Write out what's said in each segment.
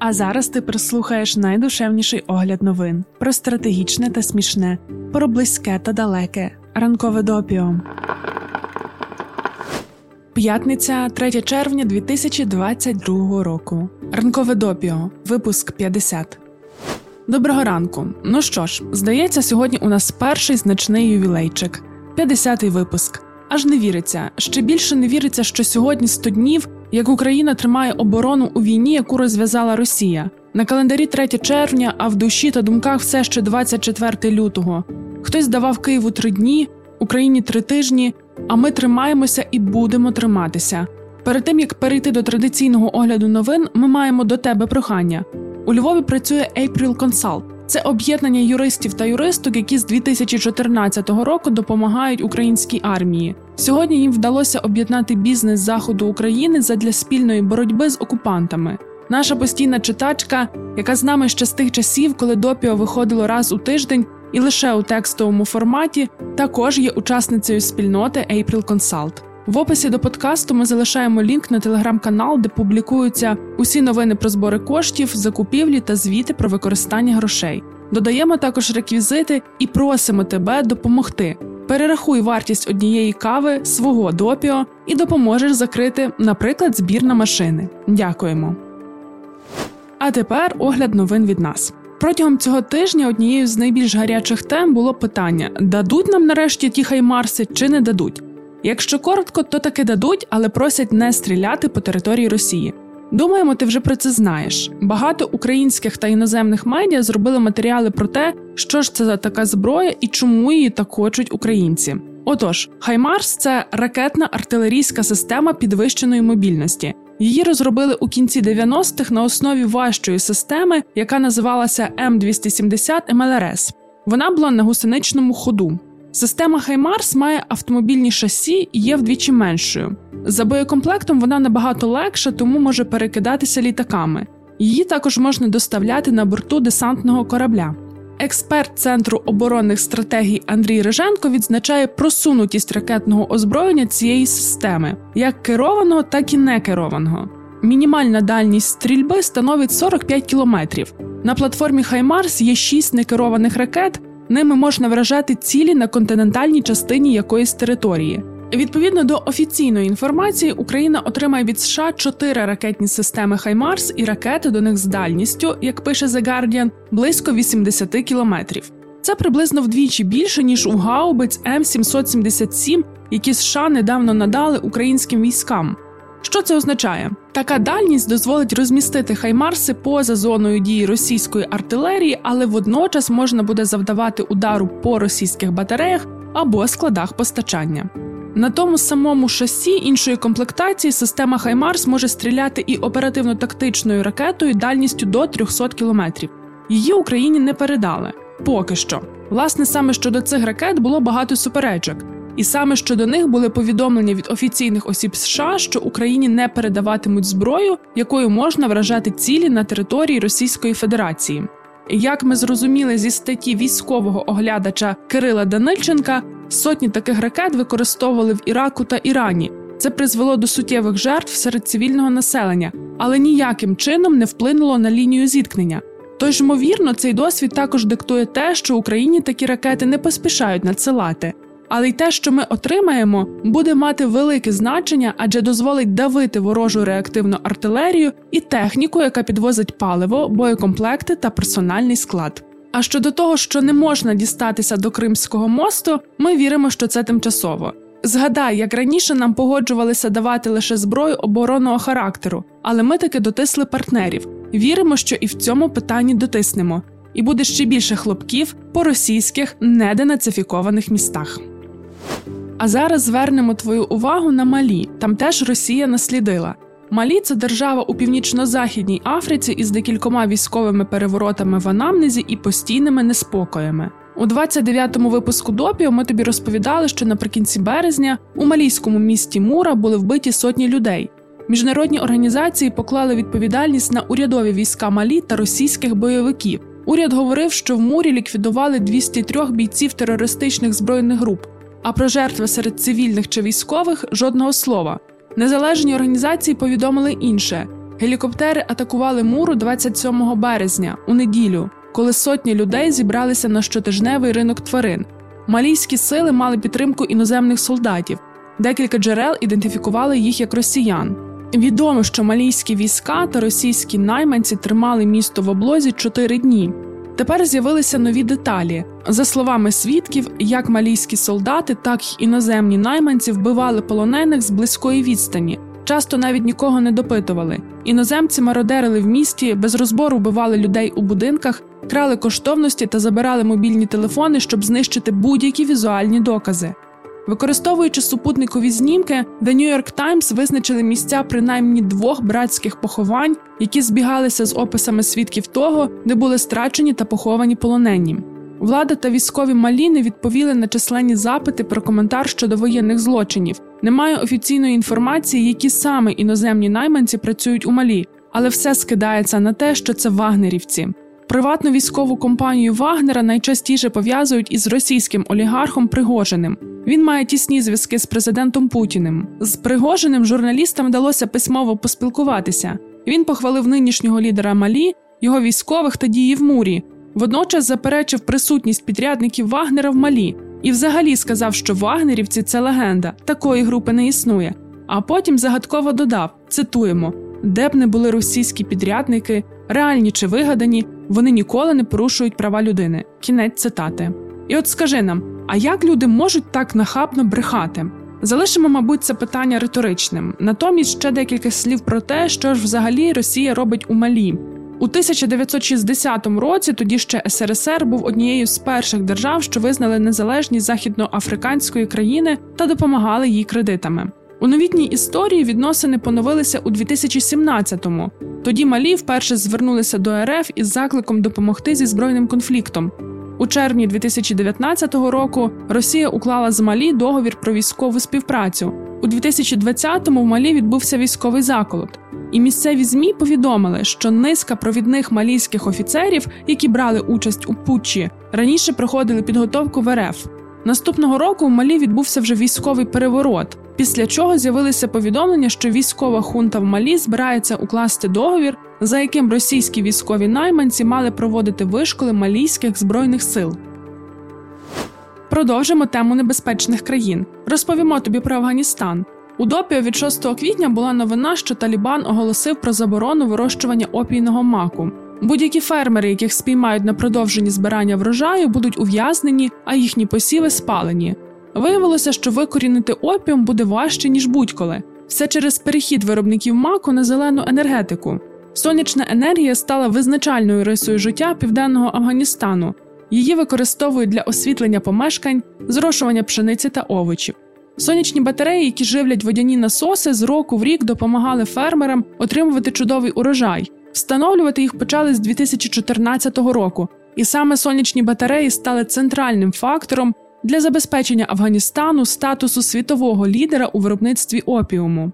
А зараз ти прислухаєш найдушевніший огляд новин про стратегічне та смішне, про близьке та далеке. Ранкове допіо. П'ятниця 3 червня 2022 року. Ранкове допіо. Випуск 50. Доброго ранку. Ну що ж, здається, сьогодні у нас перший значний ювілейчик 50-й випуск. Аж не віриться. Ще більше не віриться, що сьогодні 100 днів, як Україна тримає оборону у війні, яку розв'язала Росія. На календарі 3 червня, а в душі та думках все ще 24 лютого. Хтось давав Києву три дні, Україні три тижні. А ми тримаємося і будемо триматися. Перед тим як перейти до традиційного огляду новин, ми маємо до тебе прохання. У Львові працює April Consult. Це об'єднання юристів та юристок, які з 2014 року допомагають українській армії. Сьогодні їм вдалося об'єднати бізнес заходу України задля спільної боротьби з окупантами. Наша постійна читачка, яка з нами ще з тих часів, коли допіо виходило раз у тиждень і лише у текстовому форматі, також є учасницею спільноти April Consult. В описі до подкасту ми залишаємо лінк на телеграм-канал, де публікуються усі новини про збори коштів, закупівлі та звіти про використання грошей. Додаємо також реквізити і просимо тебе допомогти. Перерахуй вартість однієї кави свого допіо і допоможеш закрити, наприклад, збір на машини. Дякуємо. А тепер огляд новин від нас. Протягом цього тижня однією з найбільш гарячих тем було питання: дадуть нам нарешті ті хаймарси чи не дадуть. Якщо коротко, то таки дадуть, але просять не стріляти по території Росії. Думаємо, ти вже про це знаєш. Багато українських та іноземних медіа зробили матеріали про те, що ж це за така зброя і чому її так хочуть українці. Отож, Хаймарс це ракетна артилерійська система підвищеної мобільності. Її розробили у кінці 90-х на основі важчої системи, яка називалася М270 МЛРС. Вона була на гусеничному ходу. Система Хаймарс має автомобільні шасі і є вдвічі меншою. За боєкомплектом вона набагато легша, тому може перекидатися літаками. Її також можна доставляти на борту десантного корабля. Експерт Центру оборонних стратегій Андрій Риженко відзначає просунутість ракетного озброєння цієї системи, як керованого, так і некерованого. Мінімальна дальність стрільби становить 45 кілометрів. На платформі Хаймарс є 6 некерованих ракет. Ними можна вражати цілі на континентальній частині якоїсь території. Відповідно до офіційної інформації, Україна отримає від США чотири ракетні системи Хаймарс і ракети до них з дальністю, як пише The Guardian, близько 80 кілометрів. Це приблизно вдвічі більше ніж у гаубиць М777, які США недавно надали українським військам. Що це означає? Така дальність дозволить розмістити хаймарси поза зоною дії російської артилерії, але водночас можна буде завдавати удару по російських батареях або складах постачання. На тому самому шасі іншої комплектації система Хаймарс може стріляти і оперативно-тактичною ракетою дальністю до 300 кілометрів. Її Україні не передали поки що. Власне, саме щодо цих ракет було багато суперечок. І саме щодо них були повідомлення від офіційних осіб США, що Україні не передаватимуть зброю, якою можна вражати цілі на території Російської Федерації. Як ми зрозуміли зі статті військового оглядача Кирила Данильченка, сотні таких ракет використовували в Іраку та Ірані. Це призвело до суттєвих жертв серед цивільного населення, але ніяким чином не вплинуло на лінію зіткнення. Тож, ймовірно, цей досвід також диктує те, що Україні такі ракети не поспішають надсилати. Але й те, що ми отримаємо, буде мати велике значення, адже дозволить давити ворожу реактивну артилерію і техніку, яка підвозить паливо, боєкомплекти та персональний склад. А щодо того, що не можна дістатися до Кримського мосту, ми віримо, що це тимчасово. Згадай, як раніше нам погоджувалися давати лише зброю оборонного характеру, але ми таки дотисли партнерів. Віримо, що і в цьому питанні дотиснемо, і буде ще більше хлопків по російських неденацифікованих містах. А зараз звернемо твою увагу на Малі. Там теж Росія наслідила. Малі це держава у північно-західній Африці із декількома військовими переворотами в анамнезі і постійними неспокоями. У 29-му випуску допіо ми тобі розповідали, що наприкінці березня у малійському місті Мура були вбиті сотні людей. Міжнародні організації поклали відповідальність на урядові війська Малі та російських бойовиків. Уряд говорив, що в Мурі ліквідували 203 бійців терористичних збройних груп. А про жертви серед цивільних чи військових жодного слова. Незалежні організації повідомили інше: Гелікоптери атакували муру 27 березня у неділю, коли сотні людей зібралися на щотижневий ринок тварин. Малійські сили мали підтримку іноземних солдатів. Декілька джерел ідентифікували їх як росіян. Відомо, що малійські війська та російські найманці тримали місто в облозі чотири дні. Тепер з'явилися нові деталі. За словами свідків, як малійські солдати, так й іноземні найманці вбивали полонених з близької відстані, часто навіть нікого не допитували. Іноземці мародерили в місті, без розбору вбивали людей у будинках, крали коштовності та забирали мобільні телефони, щоб знищити будь-які візуальні докази. Використовуючи супутникові знімки, The New York Times визначили місця принаймні двох братських поховань, які збігалися з описами свідків того, де були страчені та поховані полонені. Влада та військові малі не відповіли на численні запити про коментар щодо воєнних злочинів. Немає офіційної інформації, які саме іноземні найманці працюють у малі, але все скидається на те, що це вагнерівці. Приватну військову компанію Вагнера найчастіше пов'язують із російським олігархом Пригожиним. Він має тісні зв'язки з президентом Путіним. З Пригожиним журналістам вдалося письмово поспілкуватися. Він похвалив нинішнього лідера Малі, його військових та дії в мурі. Водночас заперечив присутність підрядників Вагнера в Малі і, взагалі, сказав, що вагнерівці це легенда, такої групи не існує. А потім загадково додав: цитуємо: де б не були російські підрядники, реальні чи вигадані, вони ніколи не порушують права людини. Кінець цитати. І от скажи нам, а як люди можуть так нахабно брехати? Залишимо, мабуть, це питання риторичним. Натомість ще декілька слів про те, що ж взагалі Росія робить у Малі. У 1960 році тоді ще СРСР був однією з перших держав, що визнали незалежність західноафриканської країни та допомагали їй кредитами. У новітній історії відносини поновилися у 2017-му. Тоді Малі вперше звернулися до РФ із закликом допомогти зі збройним конфліктом. У червні 2019 року Росія уклала з Малі договір про військову співпрацю. У 2020-му в Малі відбувся військовий заколот. І місцеві змі повідомили, що низка провідних малійських офіцерів, які брали участь у путчі, раніше проходили підготовку в РФ. Наступного року в Малі відбувся вже військовий переворот, після чого з'явилися повідомлення, що військова хунта в Малі збирається укласти договір, за яким російські військові найманці мали проводити вишколи малійських збройних сил. Продовжимо тему небезпечних країн. Розповімо тобі про Афганістан. У допіо від 6 квітня була новина, що Талібан оголосив про заборону вирощування опійного маку. Будь-які фермери, яких спіймають на продовженні збирання врожаю, будуть ув'язнені, а їхні посіви спалені. Виявилося, що викорінити опіум буде важче ніж будь-коли. Все через перехід виробників маку на зелену енергетику. Сонячна енергія стала визначальною рисою життя південного Афганістану. Її використовують для освітлення помешкань, зрошування пшениці та овочів. Сонячні батареї, які живлять водяні насоси, з року в рік допомагали фермерам отримувати чудовий урожай. Встановлювати їх почали з 2014 року, і саме сонячні батареї стали центральним фактором для забезпечення Афганістану статусу світового лідера у виробництві опіуму.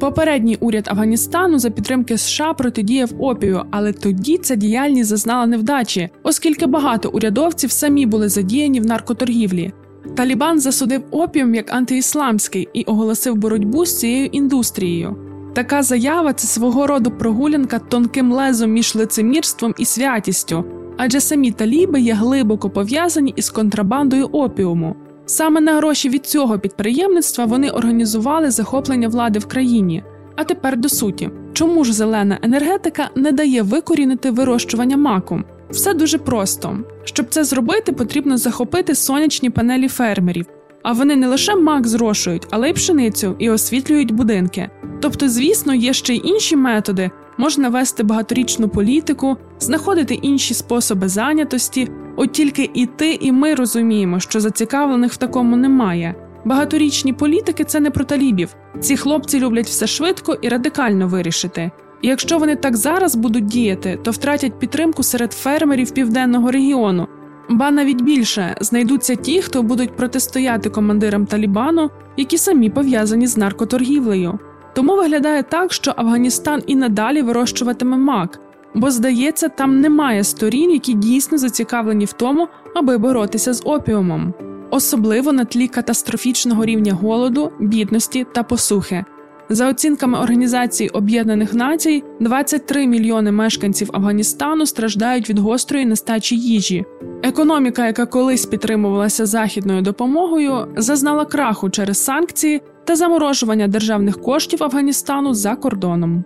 Попередній уряд Афганістану за підтримки США протидіяв опію, але тоді ця діяльність зазнала невдачі, оскільки багато урядовців самі були задіяні в наркоторгівлі. Талібан засудив опіум як антиісламський і оголосив боротьбу з цією індустрією. Така заява це свого роду прогулянка тонким лезом між лицемірством і святістю, адже самі таліби є глибоко пов'язані із контрабандою опіуму. Саме на гроші від цього підприємництва вони організували захоплення влади в країні. А тепер до суті, чому ж зелена енергетика не дає викорінити вирощування маку? Все дуже просто. Щоб це зробити, потрібно захопити сонячні панелі фермерів, а вони не лише мак зрошують, але й пшеницю і освітлюють будинки. Тобто, звісно, є ще й інші методи, можна вести багаторічну політику, знаходити інші способи зайнятості, от тільки і ти, і ми розуміємо, що зацікавлених в такому немає. Багаторічні політики це не про талібів. Ці хлопці люблять все швидко і радикально вирішити. І якщо вони так зараз будуть діяти, то втратять підтримку серед фермерів південного регіону. Ба навіть більше знайдуться ті, хто будуть протистояти командирам Талібану, які самі пов'язані з наркоторгівлею. Тому виглядає так, що Афганістан і надалі вирощуватиме мак, бо здається, там немає сторін, які дійсно зацікавлені в тому, аби боротися з опіумом, особливо на тлі катастрофічного рівня голоду, бідності та посухи. За оцінками Організації Об'єднаних Націй, 23 мільйони мешканців Афганістану страждають від гострої нестачі їжі. Економіка, яка колись підтримувалася західною допомогою, зазнала краху через санкції та заморожування державних коштів Афганістану за кордоном.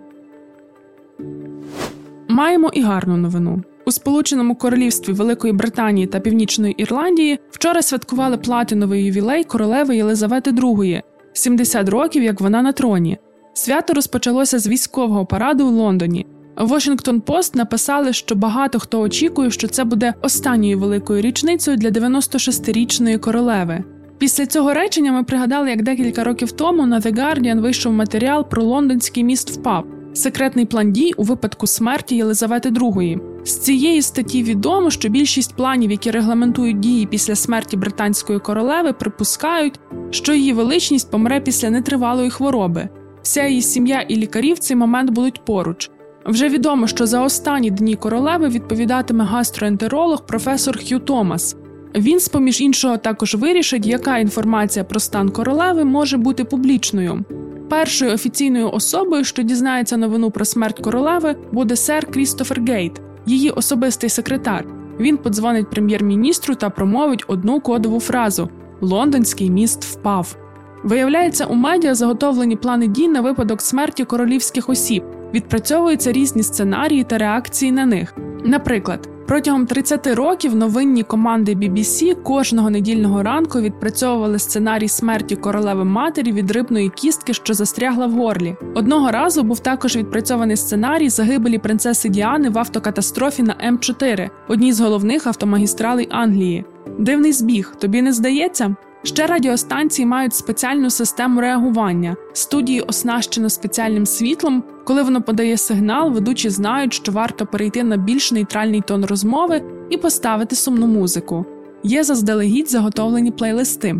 Маємо і гарну новину. У Сполученому Королівстві Великої Британії та Північної Ірландії вчора святкували платиновий ювілей королеви Єлизавети II – 70 років, як вона на троні. Свято розпочалося з військового параду у Лондоні. Washington Post написали, що багато хто очікує, що це буде останньою великою річницею для 96-річної королеви. Після цього речення ми пригадали, як декілька років тому на The Guardian вийшов матеріал про лондонський міст впав, секретний план дій у випадку смерті Єлизавети II. З цієї статті відомо, що більшість планів, які регламентують дії після смерті британської королеви, припускають, що її величність помре після нетривалої хвороби. Вся її сім'я і лікарі в цей момент будуть поруч. Вже відомо, що за останні дні королеви відповідатиме гастроентеролог професор Хью Томас. Він, з поміж іншого, також вирішить, яка інформація про стан королеви може бути публічною. Першою офіційною особою, що дізнається новину про смерть королеви, буде сер Крістофер Гейт, її особистий секретар. Він подзвонить прем'єр-міністру та промовить одну кодову фразу: Лондонський міст впав. Виявляється, у медіа заготовлені плани дій на випадок смерті королівських осіб, відпрацьовуються різні сценарії та реакції на них. Наприклад, протягом 30 років новинні команди BBC кожного недільного ранку відпрацьовували сценарій смерті королеви матері від рибної кістки, що застрягла в горлі. Одного разу був також відпрацьований сценарій загибелі принцеси Діани в автокатастрофі на М4, одній з головних автомагістралей Англії. Дивний збіг, тобі не здається? Ще радіостанції мають спеціальну систему реагування. Студії оснащено спеціальним світлом. Коли воно подає сигнал, ведучі знають, що варто перейти на більш нейтральний тон розмови і поставити сумну музику. Є заздалегідь заготовлені плейлисти.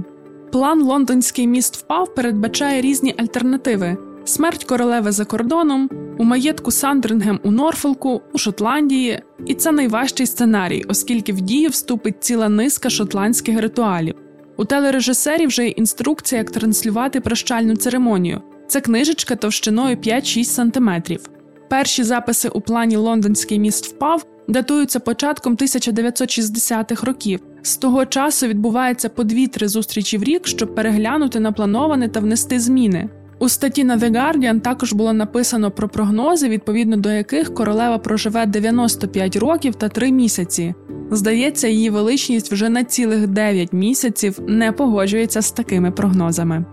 План Лондонський міст впав передбачає різні альтернативи: смерть королеви за кордоном, у маєтку Сандрингем у Норфолку, у Шотландії. І це найважчий сценарій, оскільки в дію вступить ціла низка шотландських ритуалів. У телережисерів вже є інструкція, як транслювати прощальну церемонію. Це книжечка товщиною 5-6 см. Перші записи у плані Лондонський міст впав датуються початком 1960-х років. З того часу відбувається по дві-три зустрічі в рік, щоб переглянути наплановане та внести зміни. У статті на The Guardian також було написано про прогнози, відповідно до яких королева проживе 95 років та 3 місяці. Здається, її величність вже на цілих 9 місяців не погоджується з такими прогнозами.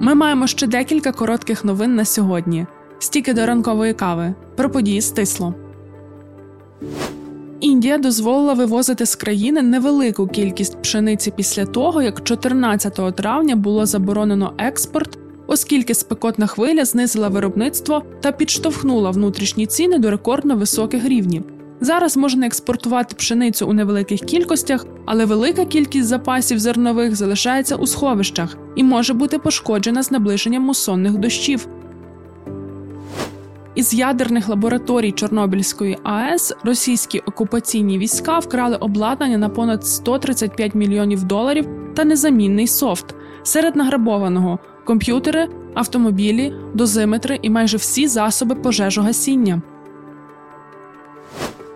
Ми маємо ще декілька коротких новин на сьогодні. Стільки до ранкової кави. Про події стисло. Індія дозволила вивозити з країни невелику кількість пшениці після того, як 14 травня було заборонено експорт, оскільки спекотна хвиля знизила виробництво та підштовхнула внутрішні ціни до рекордно високих рівнів. Зараз можна експортувати пшеницю у невеликих кількостях, але велика кількість запасів зернових залишається у сховищах і може бути пошкоджена з наближенням мусонних дощів. Із ядерних лабораторій Чорнобильської АЕС російські окупаційні війська вкрали обладнання на понад 135 мільйонів доларів та незамінний софт. Серед награбованого комп'ютери, автомобілі, дозиметри і майже всі засоби пожежогасіння.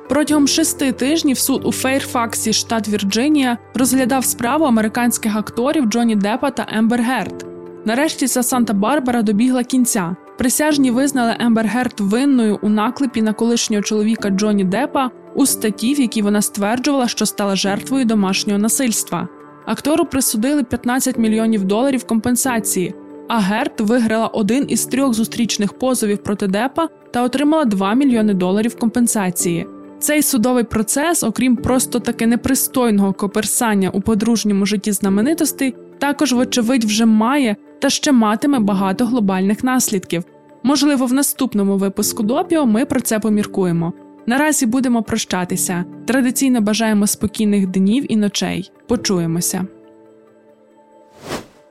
Протягом шести тижнів суд у Фейрфаксі, штат Вірджинія, розглядав справу американських акторів Джонні Деппа та Ембер Герт. Нарешті ця Санта-Барбара добігла кінця. Присяжні визнали Ембер Герт винною у наклепі на колишнього чоловіка Джонні Деппа у статті, в якій вона стверджувала, що стала жертвою домашнього насильства. Актору присудили 15 мільйонів доларів компенсації. А Герт виграла один із трьох зустрічних позовів проти Депа та отримала 2 мільйони доларів компенсації. Цей судовий процес, окрім просто таки непристойного коперсання у подружньому житті знаменитостей, також, вочевидь, вже має та ще матиме багато глобальних наслідків. Можливо, в наступному випуску допіо ми про це поміркуємо. Наразі будемо прощатися. Традиційно бажаємо спокійних днів і ночей. Почуємося.